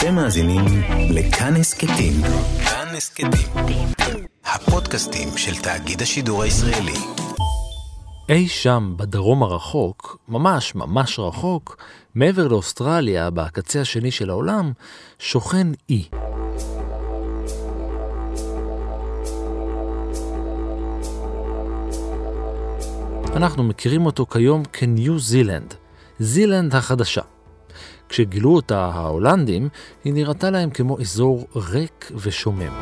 אתם מאזינים לכאן הסכתים. כאן הסכתים. הפודקאסטים של תאגיד השידור הישראלי. אי שם בדרום הרחוק, ממש ממש רחוק, מעבר לאוסטרליה, בקצה השני של העולם, שוכן אי. אנחנו מכירים אותו כיום כניו זילנד, זילנד החדשה. כשגילו אותה ההולנדים, היא נראתה להם כמו אזור ריק ושומם.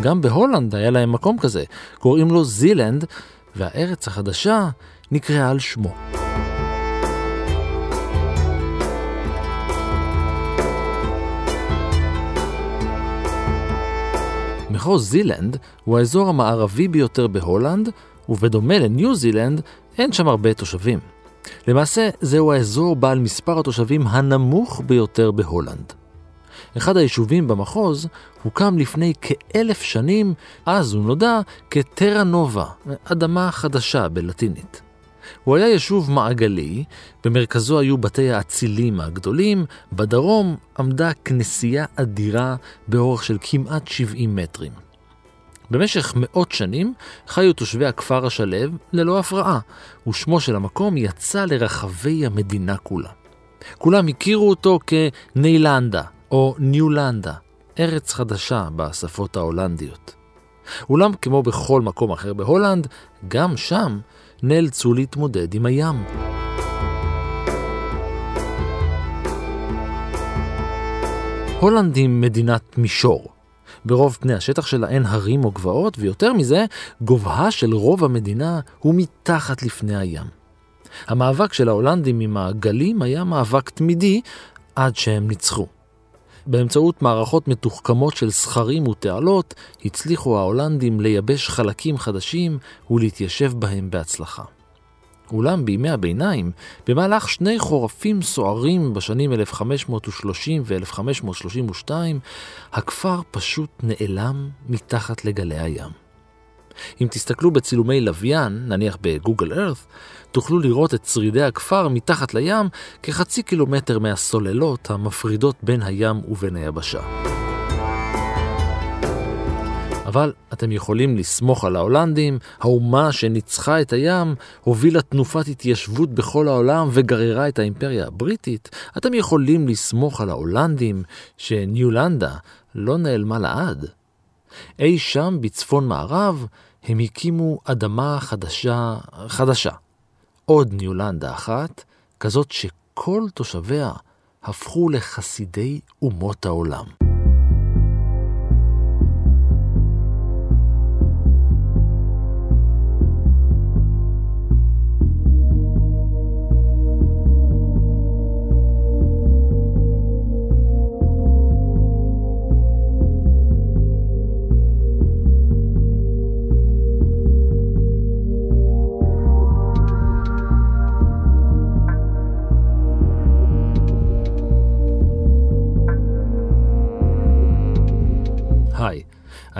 גם בהולנד היה להם מקום כזה, קוראים לו זילנד, והארץ החדשה נקראה על שמו. מחוז זילנד הוא האזור המערבי ביותר בהולנד, ובדומה לניו זילנד, אין שם הרבה תושבים. למעשה, זהו האזור בעל מספר התושבים הנמוך ביותר בהולנד. אחד היישובים במחוז הוקם לפני כאלף שנים, אז הוא נודע כטרה נובה, אדמה חדשה בלטינית. הוא היה יישוב מעגלי, במרכזו היו בתי האצילים הגדולים, בדרום עמדה כנסייה אדירה באורך של כמעט 70 מטרים. במשך מאות שנים חיו תושבי הכפר השלב ללא הפרעה, ושמו של המקום יצא לרחבי המדינה כולה. כולם הכירו אותו כניילנדה או ניולנדה, ארץ חדשה בשפות ההולנדיות. אולם כמו בכל מקום אחר בהולנד, גם שם נאלצו להתמודד עם הים. הולנד היא מדינת מישור. ברוב פני השטח שלה אין הרים או גבעות, ויותר מזה, גובהה של רוב המדינה הוא מתחת לפני הים. המאבק של ההולנדים עם הגלים היה מאבק תמידי עד שהם ניצחו. באמצעות מערכות מתוחכמות של סכרים ותעלות, הצליחו ההולנדים לייבש חלקים חדשים ולהתיישב בהם בהצלחה. אולם בימי הביניים, במהלך שני חורפים סוערים בשנים 1530 ו-1532, הכפר פשוט נעלם מתחת לגלי הים. אם תסתכלו בצילומי לוויין, נניח בגוגל ארת, תוכלו לראות את שרידי הכפר מתחת לים כחצי קילומטר מהסוללות המפרידות בין הים ובין היבשה. אבל אתם יכולים לסמוך על ההולנדים, האומה שניצחה את הים, הובילה תנופת התיישבות בכל העולם וגררה את האימפריה הבריטית. אתם יכולים לסמוך על ההולנדים שניולנדה לא נעלמה לעד. אי שם בצפון מערב הם הקימו אדמה חדשה, חדשה. עוד ניולנדה אחת, כזאת שכל תושביה הפכו לחסידי אומות העולם.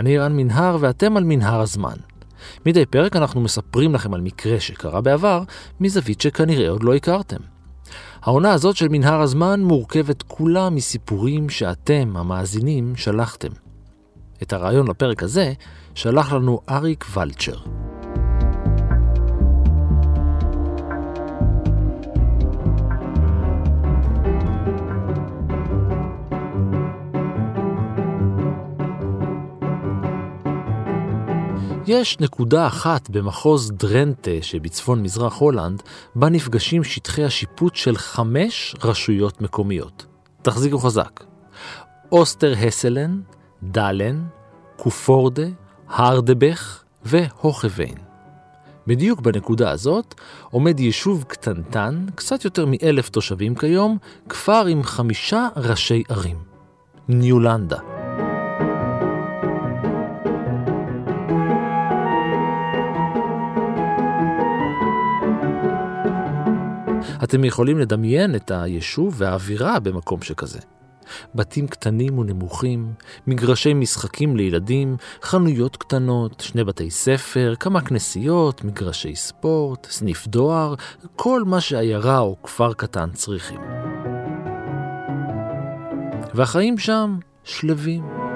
אני רן מנהר ואתם על מנהר הזמן. מדי פרק אנחנו מספרים לכם על מקרה שקרה בעבר, מזווית שכנראה עוד לא הכרתם. העונה הזאת של מנהר הזמן מורכבת כולה מסיפורים שאתם, המאזינים, שלחתם. את הרעיון לפרק הזה שלח לנו אריק ולצ'ר. יש נקודה אחת במחוז דרנטה שבצפון מזרח הולנד, בה נפגשים שטחי השיפוט של חמש רשויות מקומיות. תחזיקו חזק. אוסטר הסלן, דלן, קופורדה, הרדבך והוכווין. בדיוק בנקודה הזאת עומד יישוב קטנטן, קצת יותר מאלף תושבים כיום, כפר עם חמישה ראשי ערים. ניולנדה. אתם יכולים לדמיין את היישוב והאווירה במקום שכזה. בתים קטנים ונמוכים, מגרשי משחקים לילדים, חנויות קטנות, שני בתי ספר, כמה כנסיות, מגרשי ספורט, סניף דואר, כל מה שעיירה או כפר קטן צריכים. והחיים שם שלווים.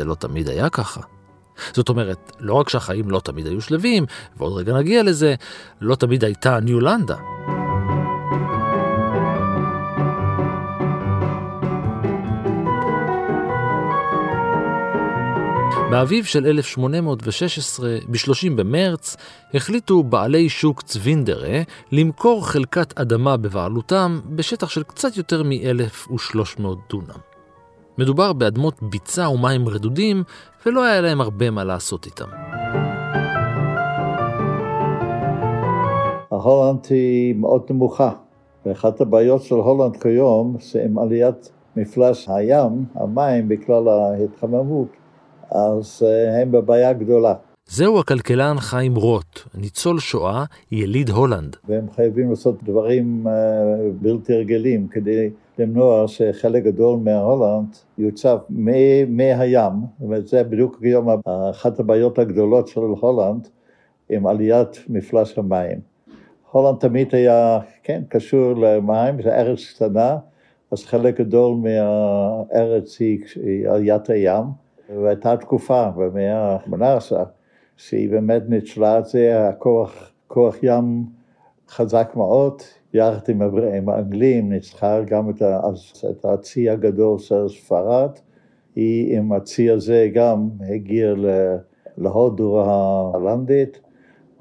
זה לא תמיד היה ככה. זאת אומרת, לא רק שהחיים לא תמיד היו שלווים, ועוד רגע נגיע לזה, לא תמיד הייתה ניולנדה. באביב של 1816, ב-30 במרץ, החליטו בעלי שוק צווינדרה למכור חלקת אדמה בבעלותם בשטח של קצת יותר מ-1,300 דונם. מדובר באדמות ביצה ומים רדודים, ולא היה להם הרבה מה לעשות איתם. ההולנד היא מאוד נמוכה, ואחת הבעיות של הולנד כיום זה עם עליית מפלס הים, המים, בגלל ההתחממות, אז אה, הם בבעיה גדולה. זהו הכלכלן חיים רוט, ניצול שואה, יליד הולנד. והם חייבים לעשות דברים אה, בלתי רגילים כדי למנוע שחלק גדול מההולנד יוצב מהים, זאת אומרת זה בדיוק היום אחת הבעיות הגדולות של הולנד עם עליית מפלס המים. הולנד תמיד היה, כן, קשור למים, זה ארץ קטנה, אז חלק גדול מהארץ היא עליית הים, והייתה תקופה במאה ה-18 שהיא באמת ניצלה את זה, הכוח, כוח ים חזק מאוד, יחד עם, האנגלים ניצחה גם את, את הצי הגדול של ספרד, היא עם הצי הזה גם הגיעה להודו ההולנדית,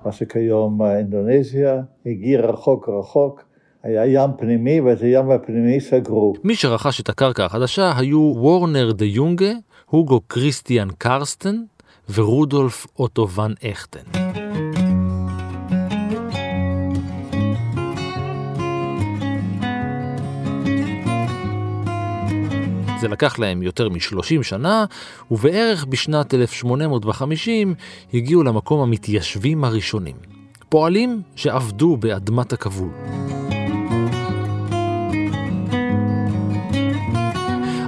מה שכיום אינדונזיה, הגיע רחוק רחוק, היה ים פנימי ואת הים הפנימי סגרו. מי שרכש את הקרקע החדשה היו וורנר דה יונגה, הוגו קריסטיאן קרסטן ורודולף אוטו ון אכטן. זה לקח להם יותר מ-30 שנה, ובערך בשנת 1850 הגיעו למקום המתיישבים הראשונים. פועלים שעבדו באדמת הכבול.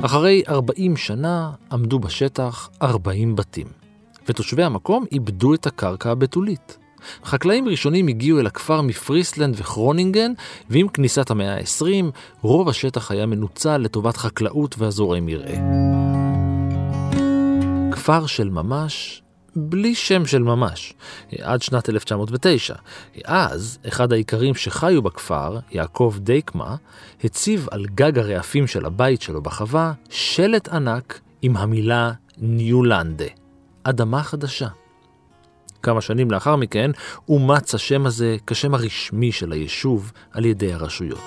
אחרי 40 שנה עמדו בשטח 40 בתים, ותושבי המקום איבדו את הקרקע הבתולית. חקלאים ראשונים הגיעו אל הכפר מפריסלנד וכרונינגן, ועם כניסת המאה ה-20, רוב השטח היה מנוצל לטובת חקלאות ואזורי מרעה. כפר של ממש, בלי שם של ממש, עד שנת 1909. אז, אחד האיכרים שחיו בכפר, יעקב דייקמה, הציב על גג הרעפים של הבית שלו בחווה שלט ענק עם המילה ניולנדה, אדמה חדשה. כמה שנים לאחר מכן אומץ השם הזה כשם הרשמי של היישוב על ידי הרשויות.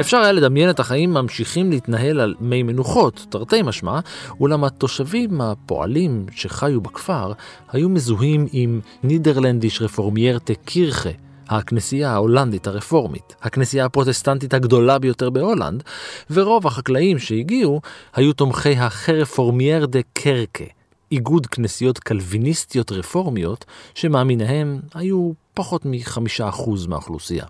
אפשר היה לדמיין את החיים ממשיכים להתנהל על מי מנוחות, תרתי משמע, אולם התושבים הפועלים שחיו בכפר היו מזוהים עם נידרלנדיש רפורמיירטה קירחה, הכנסייה ההולנדית הרפורמית, הכנסייה הפרוטסטנטית הגדולה ביותר בהולנד, ורוב החקלאים שהגיעו היו תומכי החרפורמייר דה קרקה, איגוד כנסיות קלוויניסטיות רפורמיות, שמאמיניהם היו פחות מחמישה אחוז מהאוכלוסייה.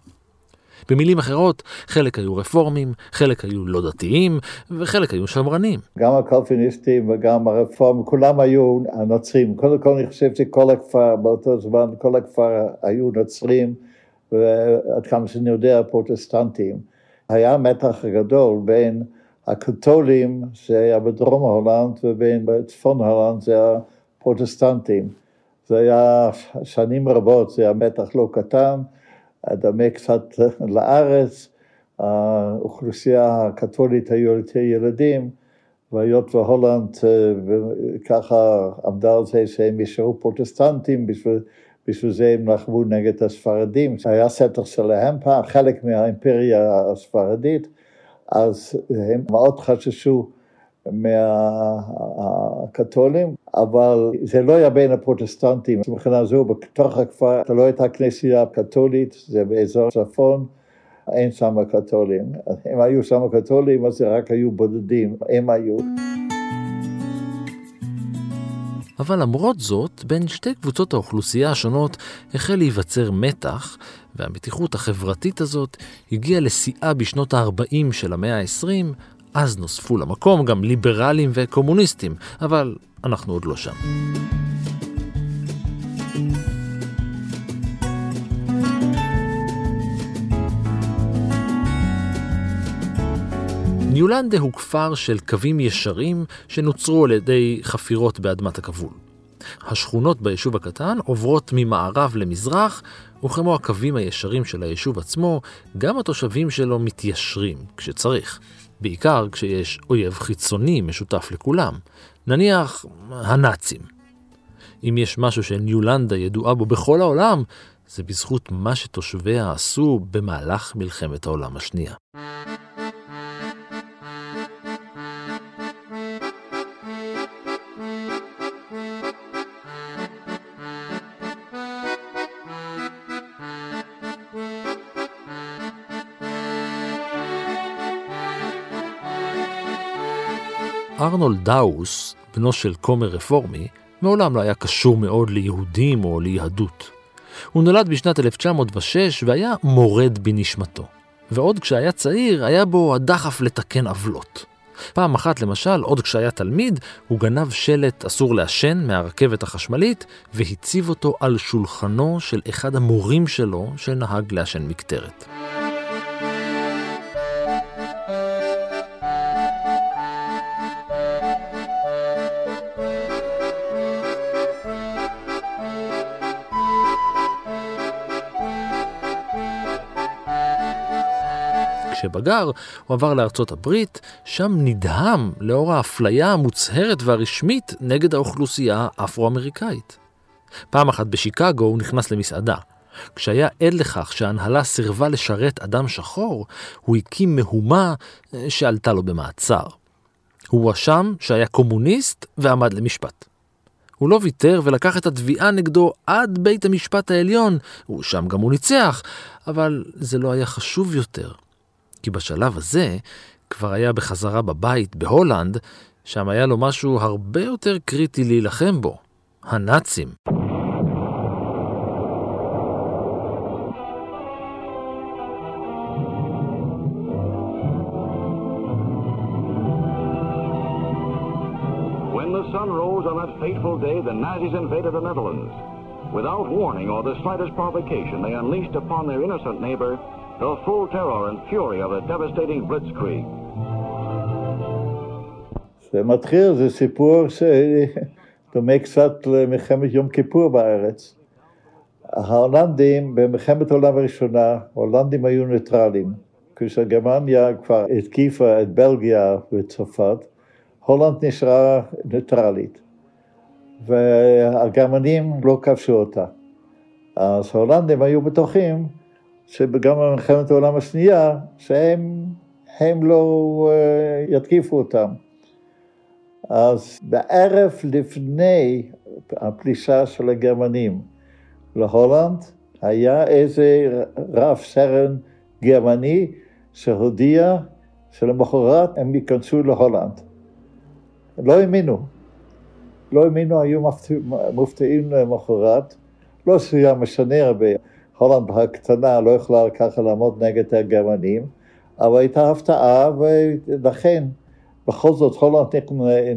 במילים אחרות, חלק היו רפורמים, חלק היו לא דתיים, וחלק היו שמרנים. גם הקלפיניסטים וגם הרפורמים, כולם היו הנוצרים. קודם כל אני חושב שכל הכפר, באותו זמן, כל הכפר היו נוצרים. ועד כמה שאני יודע, פרוטסטנטים. היה מתח גדול בין הקתולים, שהיה בדרום הולנד, ובין בצפון הולנד, זה הפרוטסטנטים. זה היה שנים רבות, זה היה מתח לא קטן, דמה קצת לארץ, האוכלוסייה הקתולית היו יותר ילדים, והיות והולנד ככה עמדה על זה שהם ישארו פרוטסטנטים בשביל בשביל זה הם לחמו נגד הספרדים, היה סטר שלהם פעם, חלק מהאימפריה הספרדית, אז הם מאוד חששו מהקתולים, אבל זה לא היה בין הפרוטסטנטים. מבחינה זו, בתוך הכפר, לא הייתה כנסייה קתולית, זה באזור צפון, אין שם קתולים. אם היו שם קתולים, אז זה רק היו בודדים, הם היו. אבל למרות זאת, בין שתי קבוצות האוכלוסייה השונות החל להיווצר מתח, והמתיחות החברתית הזאת הגיעה לשיאה בשנות ה-40 של המאה ה-20, אז נוספו למקום גם ליברלים וקומוניסטים, אבל אנחנו עוד לא שם. ניולנדה הוא כפר של קווים ישרים שנוצרו על ידי חפירות באדמת הכבול. השכונות ביישוב הקטן עוברות ממערב למזרח, וכמו הקווים הישרים של היישוב עצמו, גם התושבים שלו מתיישרים כשצריך. בעיקר כשיש אויב חיצוני משותף לכולם, נניח הנאצים. אם יש משהו שניולנדה ידועה בו בכל העולם, זה בזכות מה שתושביה עשו במהלך מלחמת העולם השנייה. ארנולד דאוס, בנו של כומר רפורמי, מעולם לא היה קשור מאוד ליהודים או ליהדות. הוא נולד בשנת 1906 והיה מורד בנשמתו. ועוד כשהיה צעיר, היה בו הדחף לתקן עוולות. פעם אחת למשל, עוד כשהיה תלמיד, הוא גנב שלט אסור לעשן מהרכבת החשמלית, והציב אותו על שולחנו של אחד המורים שלו שנהג לעשן מקטרת. כשבגר, הוא עבר לארצות הברית, שם נדהם לאור האפליה המוצהרת והרשמית נגד האוכלוסייה האפרו-אמריקאית. פעם אחת בשיקגו הוא נכנס למסעדה. כשהיה עד לכך שההנהלה סירבה לשרת אדם שחור, הוא הקים מהומה אה, שעלתה לו במעצר. הוא הואשם שהיה קומוניסט ועמד למשפט. הוא לא ויתר ולקח את התביעה נגדו עד בית המשפט העליון, שם גם הוא ניצח, אבל זה לא היה חשוב יותר. כי בשלב הזה כבר היה בחזרה בבית בהולנד, שם היה לו משהו הרבה יותר קריטי להילחם בו, הנאצים. Fateful day, the Nazis invaded the Netherlands. Without warning or the slightest provocation, they unleashed upon their innocent neighbor the full terror and fury of a devastating blitzkrieg. זה מתחיל, זה סיפור שדומה קצת למלחמת יום כיפור בארץ. ההולנדים במלחמת העולם הראשונה, ההולנדים היו ניטרלים. כשגרמניה כבר התקיפה את בלגיה וצרפת, הולנד נשארה ניטרלית. והגרמנים לא כבשו אותה. אז ההולנדים היו בטוחים שגם במלחמת העולם השנייה, שהם הם לא uh, יתקיפו אותם. אז בערב לפני הפלישה של הגרמנים להולנד, היה איזה רב סרן גרמני שהודיע שלמחרת הם ייכנסו להולנד. לא האמינו. לא האמינו, היו מופתעים למחרת. לא שהיה משנה הרבה. הולנד הקטנה לא יכלה ככה לעמוד נגד הגרמנים, אבל הייתה הפתעה, ולכן בכל זאת הולנד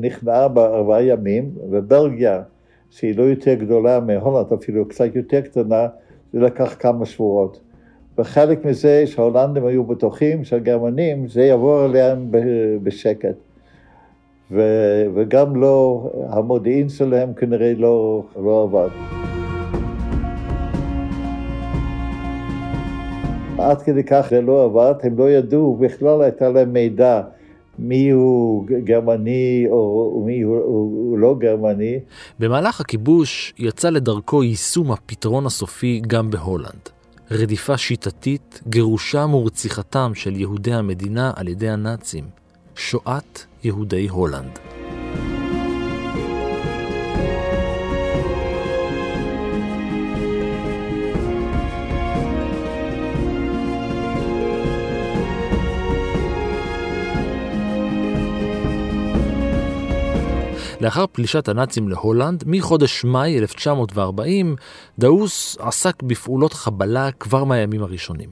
נכנעה בארבעה ימים, ובלגיה, שהיא לא יותר גדולה מהולנד, אפילו קצת יותר קטנה, זה לקח כמה שבועות. וחלק מזה שההולנדים היו בטוחים שהגרמנים, זה יעבור עליהם בשקט. וגם לא, המודיעין שלהם כנראה לא, לא עבד. עד כדי כך זה לא עבד, הם לא ידעו, בכלל הייתה להם מידע מי הוא גרמני או מי הוא, הוא לא גרמני. במהלך הכיבוש יצא לדרכו יישום הפתרון הסופי גם בהולנד. רדיפה שיטתית, גירושם ורציחתם של יהודי המדינה על ידי הנאצים. שואת יהודי הולנד. לאחר פלישת הנאצים להולנד, מחודש מאי 1940, דאוס עסק בפעולות חבלה כבר מהימים הראשונים.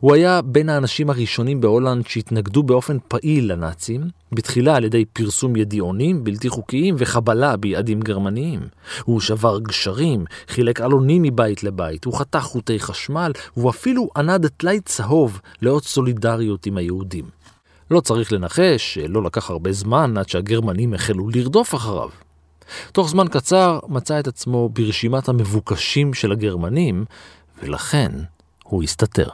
הוא היה בין האנשים הראשונים בהולנד שהתנגדו באופן פעיל לנאצים, בתחילה על ידי פרסום ידיעונים בלתי חוקיים וחבלה ביעדים גרמניים. הוא שבר גשרים, חילק עלונים מבית לבית, הוא חתך חוטי חשמל, והוא אפילו ענד טלאי צהוב לאות סולידריות עם היהודים. לא צריך לנחש שלא לקח הרבה זמן עד שהגרמנים החלו לרדוף אחריו. תוך זמן קצר מצא את עצמו ברשימת המבוקשים של הגרמנים, ולכן הוא הסתתר.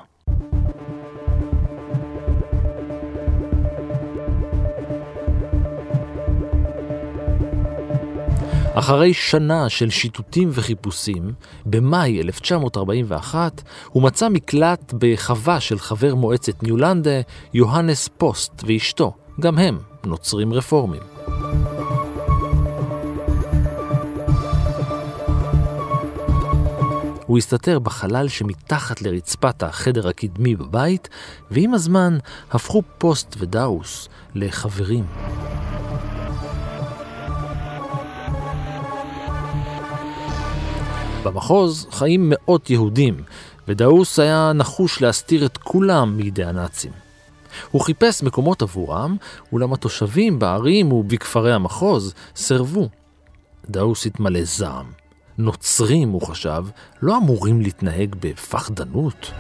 אחרי שנה של שיטוטים וחיפושים, במאי 1941 הוא מצא מקלט בחווה של חבר מועצת ניולנדה, יוהנס פוסט ואשתו, גם הם נוצרים רפורמים. הוא הסתתר בחלל שמתחת לרצפת החדר הקדמי בבית, ועם הזמן הפכו פוסט ודאוס לחברים. במחוז חיים מאות יהודים, ודאוס היה נחוש להסתיר את כולם מידי הנאצים. הוא חיפש מקומות עבורם, אולם התושבים בערים ובכפרי המחוז סירבו. דאוס התמלא זעם. נוצרים, הוא חשב, לא אמורים להתנהג בפחדנות.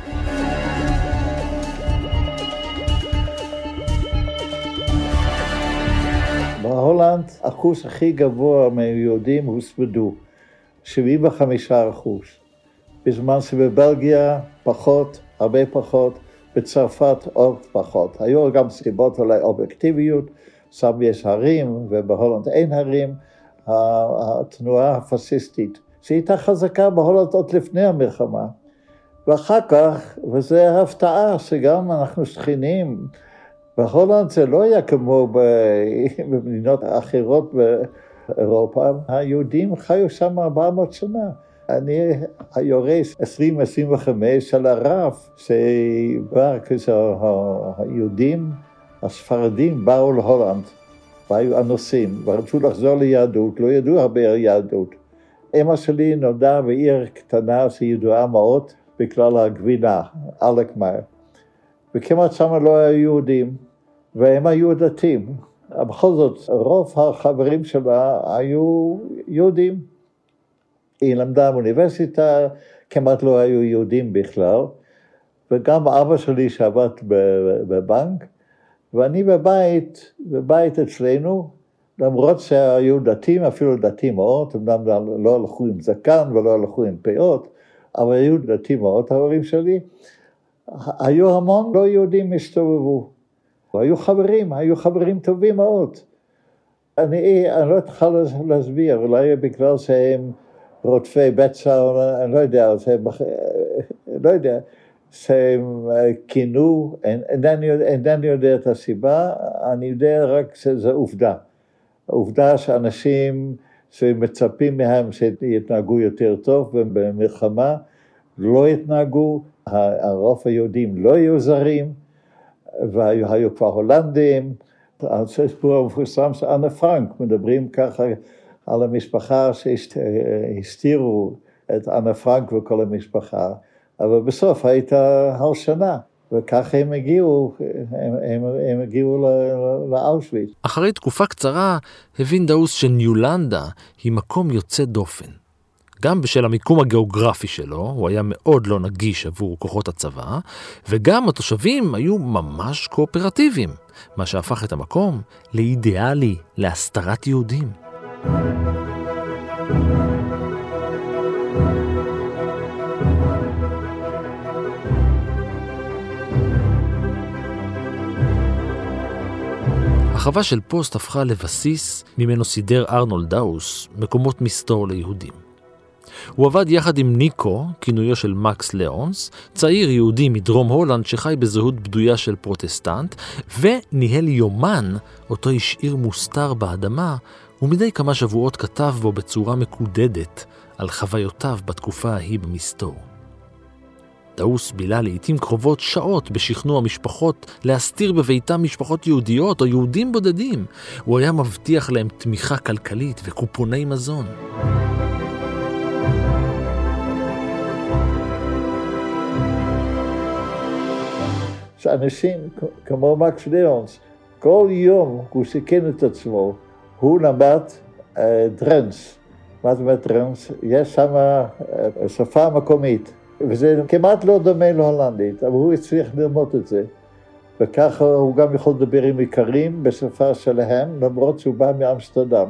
בהולנד, אחוז הכי גבוה מהיהודים הושמדו. 75 אחוז. בזמן שבבלגיה פחות, הרבה פחות, בצרפת עוד פחות. היו גם סיבות אולי אובייקטיביות, שם יש הרים ובהולנד אין הרים. התנועה הפשיסטית, שהייתה חזקה בהולנד עוד לפני המלחמה. ואחר כך, וזו הפתעה שגם אנחנו שוכחים, בהולנד זה לא היה כמו במדינות אחרות אירופה, היהודים חיו שם 400 שנה. אני היורש 20-25 של הרב, שבא כשהיהודים, הספרדים באו להולנד, והיו אנוסים, ורצו לחזור ליהדות, לא ידעו הרבה על יהדות. אמא שלי נולדה בעיר קטנה שידועה מאוד בגלל הגבינה, אלקמר. וכמעט שמה לא היו יהודים, והם היו דתיים. בכל זאת, רוב החברים שלה היו יהודים. היא למדה באוניברסיטה, כמעט לא היו יהודים בכלל, וגם אבא שלי שעבד בבנק, ואני בבית, בבית אצלנו, למרות שהיו דתיים, אפילו דתיים מאוד, אמנם לא הלכו עם זקן ולא הלכו עם פאות, אבל היו דתיים מאוד ההורים שלי, היו המון לא יהודים הסתובבו. היו חברים, היו חברים טובים מאוד. אני, אני לא אתחיל להסביר, אולי בגלל שהם רודפי בצע, אני לא יודע, שהם, לא יודע, שהם כינו, אינני, אינני יודע את הסיבה, אני יודע רק שזו עובדה. העובדה שאנשים שמצפים מהם שיתנהגו יותר טוב במלחמה, לא יתנהגו, הרוב היהודים לא יהיו זרים, והיו כבר הולנדים, הסיפור המפורסם של אנה פרנק, מדברים ככה על המשפחה שהסתירו את אנה פרנק וכל המשפחה, אבל בסוף הייתה הלשנה. וככה הם הגיעו, הם, הם, הם הגיעו לאושוויץ. אחרי תקופה קצרה הבין דאוס שניולנדה היא מקום יוצא דופן. גם בשל המיקום הגיאוגרפי שלו, הוא היה מאוד לא נגיש עבור כוחות הצבא, וגם התושבים היו ממש קואופרטיביים, מה שהפך את המקום לאידיאלי להסתרת יהודים. החווה של פוסט הפכה לבסיס ממנו סידר ארנולד דאוס מקומות מסתור ליהודים. הוא עבד יחד עם ניקו, כינויו של מקס ליאונס, צעיר יהודי מדרום הולנד שחי בזהות בדויה של פרוטסטנט, וניהל יומן, אותו השאיר מוסתר באדמה, ומדי כמה שבועות כתב בו בצורה מקודדת על חוויותיו בתקופה ההיא במסתור. דאוס בילה לעיתים קרובות שעות בשכנוע משפחות להסתיר בביתם משפחות יהודיות או יהודים בודדים. הוא היה מבטיח להם תמיכה כלכלית וקופוני מזון. שאנשים כמו מקס ליאונס, כל יום הוא סיכן את עצמו, הוא למד אה, דרנס. מה זאת אומרת דרנס? יש שם אה, שפה מקומית, וזה כמעט לא דומה להולנדית, אבל הוא הצליח ללמוד את זה. וככה הוא גם יכול לדבר עם איכרים בשפה שלהם, למרות שהוא בא מאמסטרדם.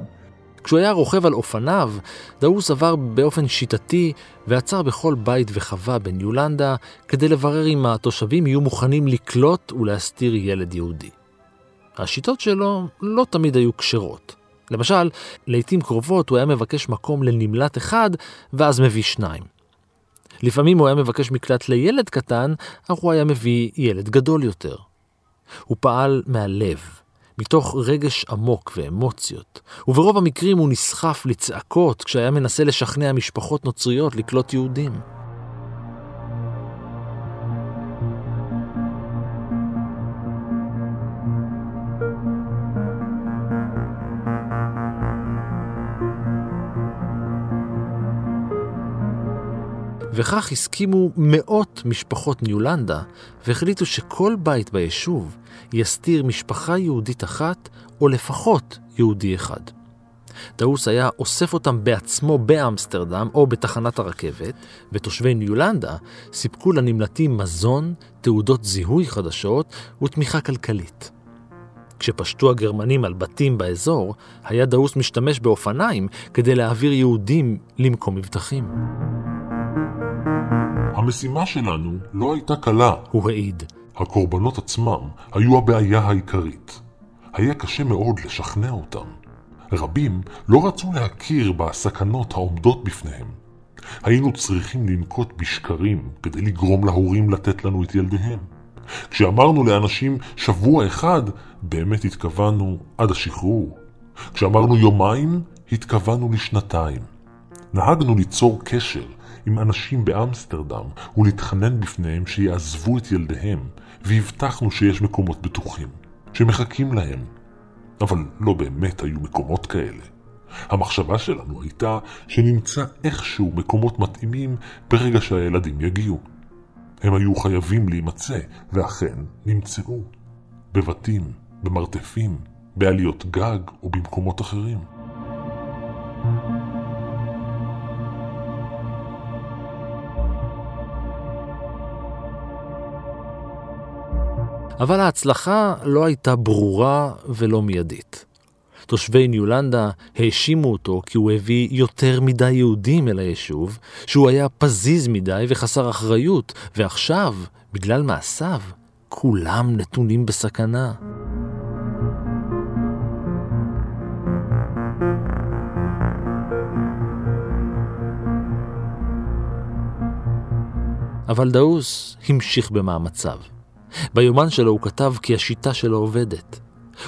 כשהוא היה רוכב על אופניו, דאוס עבר באופן שיטתי ועצר בכל בית וחווה בניולנדה כדי לברר אם התושבים יהיו מוכנים לקלוט ולהסתיר ילד יהודי. השיטות שלו לא תמיד היו כשרות. למשל, לעיתים קרובות הוא היה מבקש מקום לנמלט אחד ואז מביא שניים. לפעמים הוא היה מבקש מקלט לילד קטן, אך הוא היה מביא ילד גדול יותר. הוא פעל מהלב, מתוך רגש עמוק ואמוציות, וברוב המקרים הוא נסחף לצעקות כשהיה מנסה לשכנע משפחות נוצריות לקלוט יהודים. וכך הסכימו מאות משפחות ניולנדה, והחליטו שכל בית ביישוב יסתיר משפחה יהודית אחת, או לפחות יהודי אחד. דאוס היה אוסף אותם בעצמו באמסטרדם או בתחנת הרכבת, ותושבי ניולנדה סיפקו לנמלטים מזון, תעודות זיהוי חדשות ותמיכה כלכלית. כשפשטו הגרמנים על בתים באזור, היה דאוס משתמש באופניים כדי להעביר יהודים למקום מבטחים. המשימה שלנו לא הייתה קלה. הוא העיד. הקורבנות עצמם היו הבעיה העיקרית. היה קשה מאוד לשכנע אותם. רבים לא רצו להכיר בסכנות העומדות בפניהם. היינו צריכים לנקוט בשקרים כדי לגרום להורים לתת לנו את ילדיהם. כשאמרנו לאנשים שבוע אחד, באמת התכוונו עד השחרור. כשאמרנו יומיים, התכוונו לשנתיים. נהגנו ליצור קשר עם אנשים באמסטרדם ולהתחנן בפניהם שיעזבו את ילדיהם, והבטחנו שיש מקומות בטוחים, שמחכים להם. אבל לא באמת היו מקומות כאלה. המחשבה שלנו הייתה שנמצא איכשהו מקומות מתאימים ברגע שהילדים יגיעו. הם היו חייבים להימצא, ואכן נמצאו. בבתים, במרתפים, בעליות גג או במקומות אחרים. אבל ההצלחה לא הייתה ברורה ולא מיידית. תושבי ניולנדה האשימו אותו כי הוא הביא יותר מדי יהודים אל היישוב, שהוא היה פזיז מדי וחסר אחריות, ועכשיו, בגלל מעשיו, כולם נתונים בסכנה. אבל דאוס המשיך במאמציו. ביומן שלו הוא כתב כי השיטה שלו עובדת.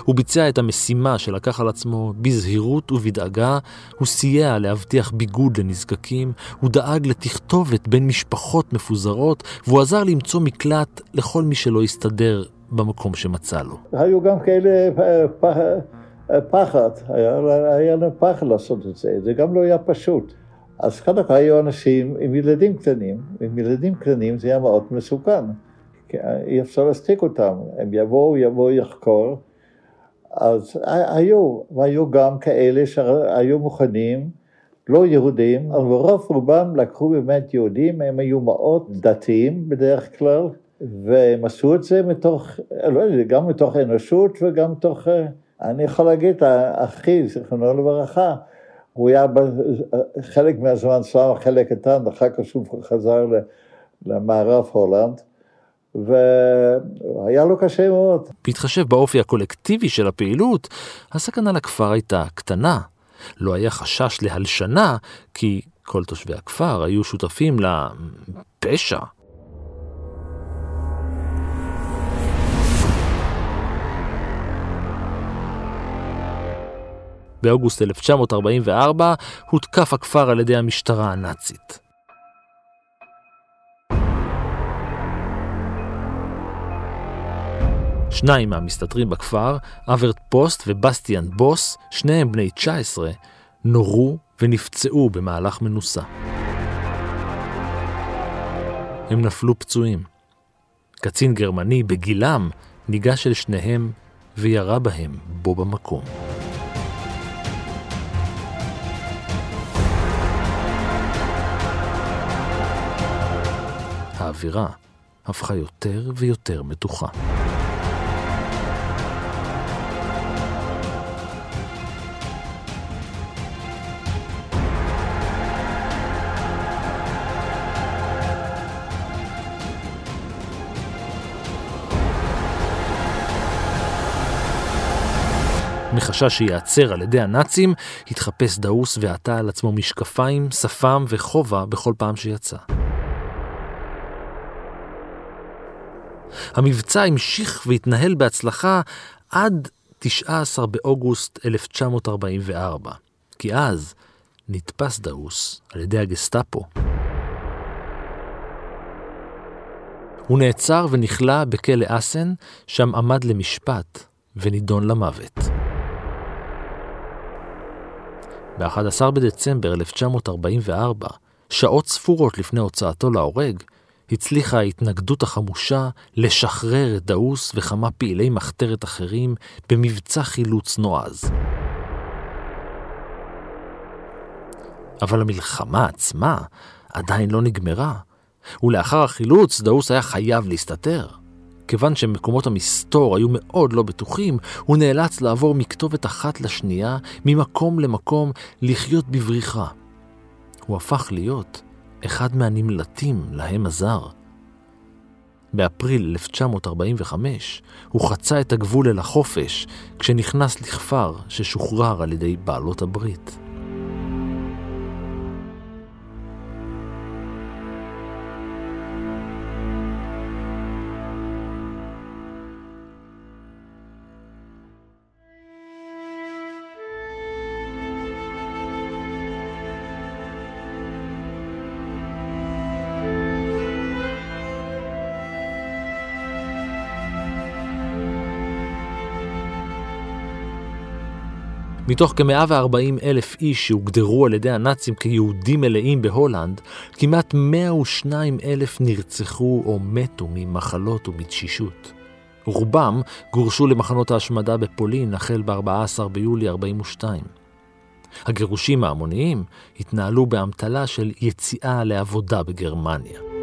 הוא ביצע את המשימה שלקח על עצמו בזהירות ובדאגה, הוא סייע להבטיח ביגוד לנזקקים, הוא דאג לתכתובת בין משפחות מפוזרות, והוא עזר למצוא מקלט לכל מי שלא הסתדר במקום שמצא לו. היו גם כאלה אה, פח, אה, פחד, היה, היה להם פחד לעשות את זה, זה גם לא היה פשוט. אז אחר כך היו אנשים עם ילדים קטנים, עם ילדים קטנים זה היה מאוד מסוכן. אי אפשר להסתיק אותם, הם יבואו, יבואו יחקור. אז היו, והיו גם כאלה שהיו מוכנים, לא יהודים, אבל רוב רובם לקחו באמת יהודים, הם היו מאוד דתיים בדרך כלל, והם עשו את זה מתוך, לא יודע, גם מתוך אנושות וגם מתוך, אני יכול להגיד, אחי, זיכרונו לברכה, הוא היה חלק מהזמן שם, חלק קטן, אחר כך שוב חזר למערב הולנד. והיה לו קשה מאוד. בהתחשב באופי הקולקטיבי של הפעילות, הסכנה לכפר הייתה קטנה. לא היה חשש להלשנה, כי כל תושבי הכפר היו שותפים לפשע. באוגוסט 1944 הותקף הכפר על ידי המשטרה הנאצית. שניים מהמסתתרים בכפר, אברט פוסט ובסטיאן בוס, שניהם בני 19, נורו ונפצעו במהלך מנוסה. הם נפלו פצועים. קצין גרמני בגילם ניגש אל שניהם וירה בהם בו במקום. האווירה הפכה יותר ויותר מתוחה. מחשש שייעצר על ידי הנאצים, התחפש דאוס ועטה על עצמו משקפיים, שפם וכובע בכל פעם שיצא. המבצע המשיך והתנהל בהצלחה עד 19 באוגוסט 1944, כי אז נתפס דאוס על ידי הגסטאפו. הוא נעצר ונכלא בכלא אסן, שם עמד למשפט ונידון למוות. ב-11 בדצמבר 1944, שעות ספורות לפני הוצאתו להורג, הצליחה ההתנגדות החמושה לשחרר את דאוס וכמה פעילי מחתרת אחרים במבצע חילוץ נועז. אבל המלחמה עצמה עדיין לא נגמרה, ולאחר החילוץ דאוס היה חייב להסתתר. כיוון שמקומות המסתור היו מאוד לא בטוחים, הוא נאלץ לעבור מכתובת אחת לשנייה, ממקום למקום, לחיות בבריחה. הוא הפך להיות אחד מהנמלטים להם עזר. באפריל 1945 הוא חצה את הגבול אל החופש כשנכנס לכפר ששוחרר על ידי בעלות הברית. מתוך כ-140 אלף איש שהוגדרו על ידי הנאצים כיהודים מלאים בהולנד, כמעט 102 אלף נרצחו או מתו ממחלות ומתשישות. רובם גורשו למחנות ההשמדה בפולין החל ב-14 ביולי 42. הגירושים ההמוניים התנהלו באמתלה של יציאה לעבודה בגרמניה.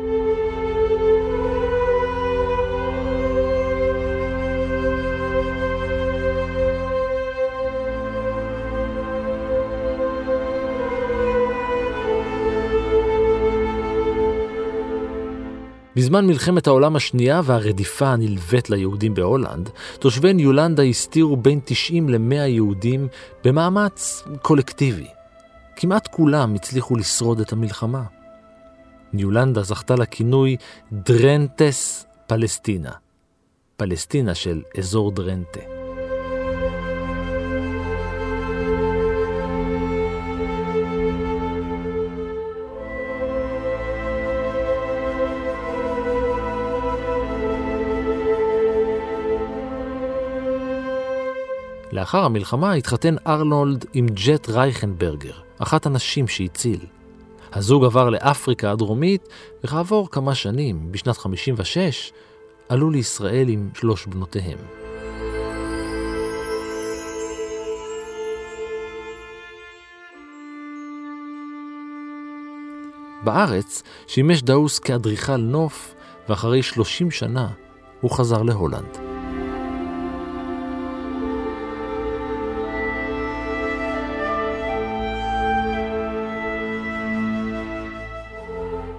בזמן מלחמת העולם השנייה והרדיפה הנלווית ליהודים בהולנד, תושבי ניולנדה הסתירו בין 90 ל-100 יהודים במאמץ קולקטיבי. כמעט כולם הצליחו לשרוד את המלחמה. ניולנדה זכתה לכינוי דרנטס פלסטינה, פלסטינה של אזור דרנטה. לאחר המלחמה התחתן ארנולד עם ג'ט רייכנברגר, אחת הנשים שהציל. הזוג עבר לאפריקה הדרומית, וכעבור כמה שנים, בשנת 56, עלו לישראל עם שלוש בנותיהם. בארץ שימש דאוס כאדריכל נוף, ואחרי 30 שנה הוא חזר להולנד.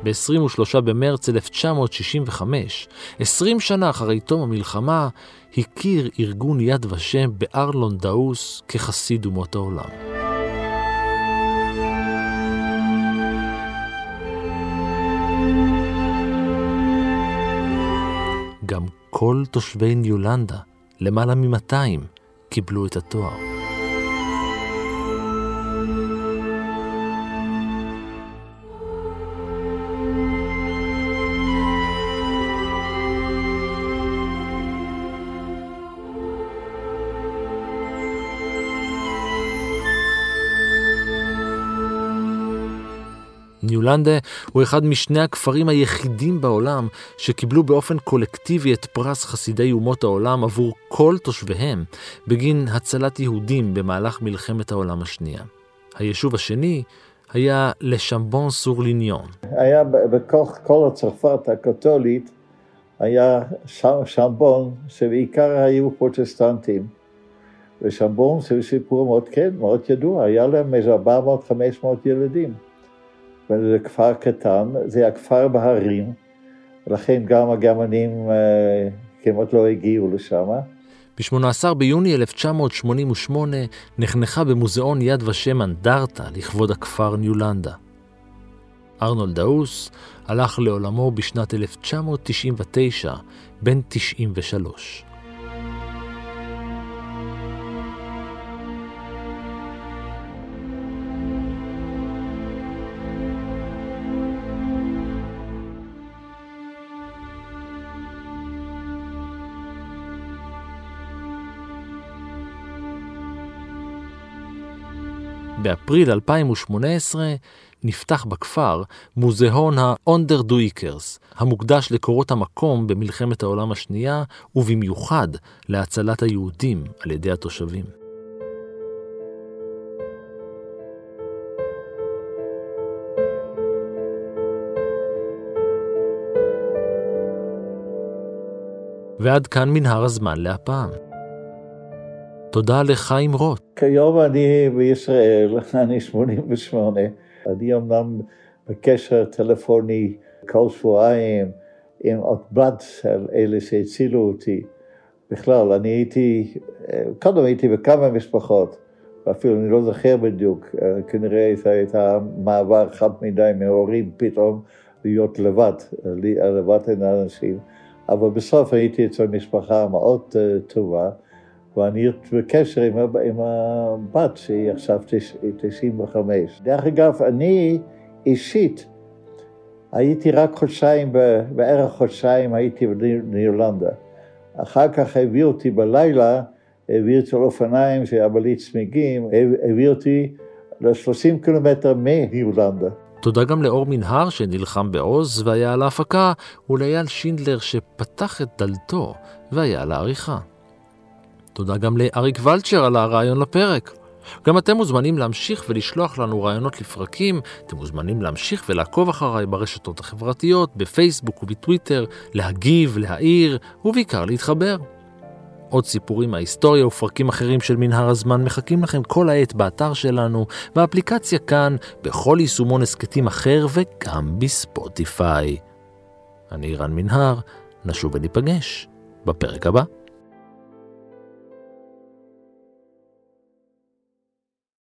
ב-23 במרץ 1965, 20 שנה אחרי תום המלחמה, הכיר ארגון יד ושם בארלון דאוס כחסיד אומות העולם. גם כל תושבי ניולנדה, למעלה מ-200, קיבלו את התואר. ניולנדה הוא אחד משני הכפרים היחידים בעולם שקיבלו באופן קולקטיבי את פרס חסידי אומות העולם עבור כל תושביהם בגין הצלת יהודים במהלך מלחמת העולם השנייה. היישוב השני היה לשמבון סור ליניון. היה בתוך כל הצרפת הקתולית, היה שמבון, שבעיקר היו פרוטסטנטים. ושמבון זה סיפור מאוד, כן, מאוד ידוע, היה להם איזה 400-500 ילדים. זה כפר קטן, זה הכפר בהרים, ולכן גם הגרמנים אה, כמעט לא הגיעו לשם. ב-18 ביוני 1988 נחנכה במוזיאון יד ושם אנדרטה לכבוד הכפר ניולנדה. ארנולד דאוס הלך לעולמו בשנת 1999, בן 93. באפריל 2018 נפתח בכפר מוזיאון ה-Onderduikers, המוקדש לקורות המקום במלחמת העולם השנייה, ובמיוחד להצלת היהודים על ידי התושבים. ועד כאן מנהר הזמן להפעם. תודה לחיים רוט. כיום אני בישראל, אני 88, אני אמנם בקשר טלפוני כל שבועיים עם עוד בת של אלה שהצילו אותי. בכלל, אני הייתי, קודם הייתי בכמה משפחות, ואפילו אני לא זוכר בדיוק, כנראה זה הייתה מעבר חד מדי מההורים פתאום להיות לבד, לבד עם האנשים, אבל בסוף הייתי אצל משפחה מאוד טובה. ואני בקשר עם, הבת שהיא עכשיו 95. דרך אגב, אני אישית הייתי רק חודשיים, בערך חודשיים הייתי בנירלנדה. אחר כך הביא אותי בלילה, הביא אותי על אופניים שהיה בלי צמיגים, הביא אותי ל-30 קילומטר מנירלנדה. תודה גם לאור מנהר שנלחם בעוז והיה על ההפקה, ולאייל שינדלר שפתח את דלתו והיה על העריכה. תודה גם לאריק ולצ'ר על הרעיון לפרק. גם אתם מוזמנים להמשיך ולשלוח לנו רעיונות לפרקים, אתם מוזמנים להמשיך ולעקוב אחריי ברשתות החברתיות, בפייסבוק ובטוויטר, להגיב, להעיר, ובעיקר להתחבר. עוד סיפורים מההיסטוריה ופרקים אחרים של מנהר הזמן מחכים לכם כל העת באתר שלנו, באפליקציה כאן, בכל יישומון הסכתים אחר וגם בספוטיפיי. אני רן מנהר, נשוב וניפגש בפרק הבא.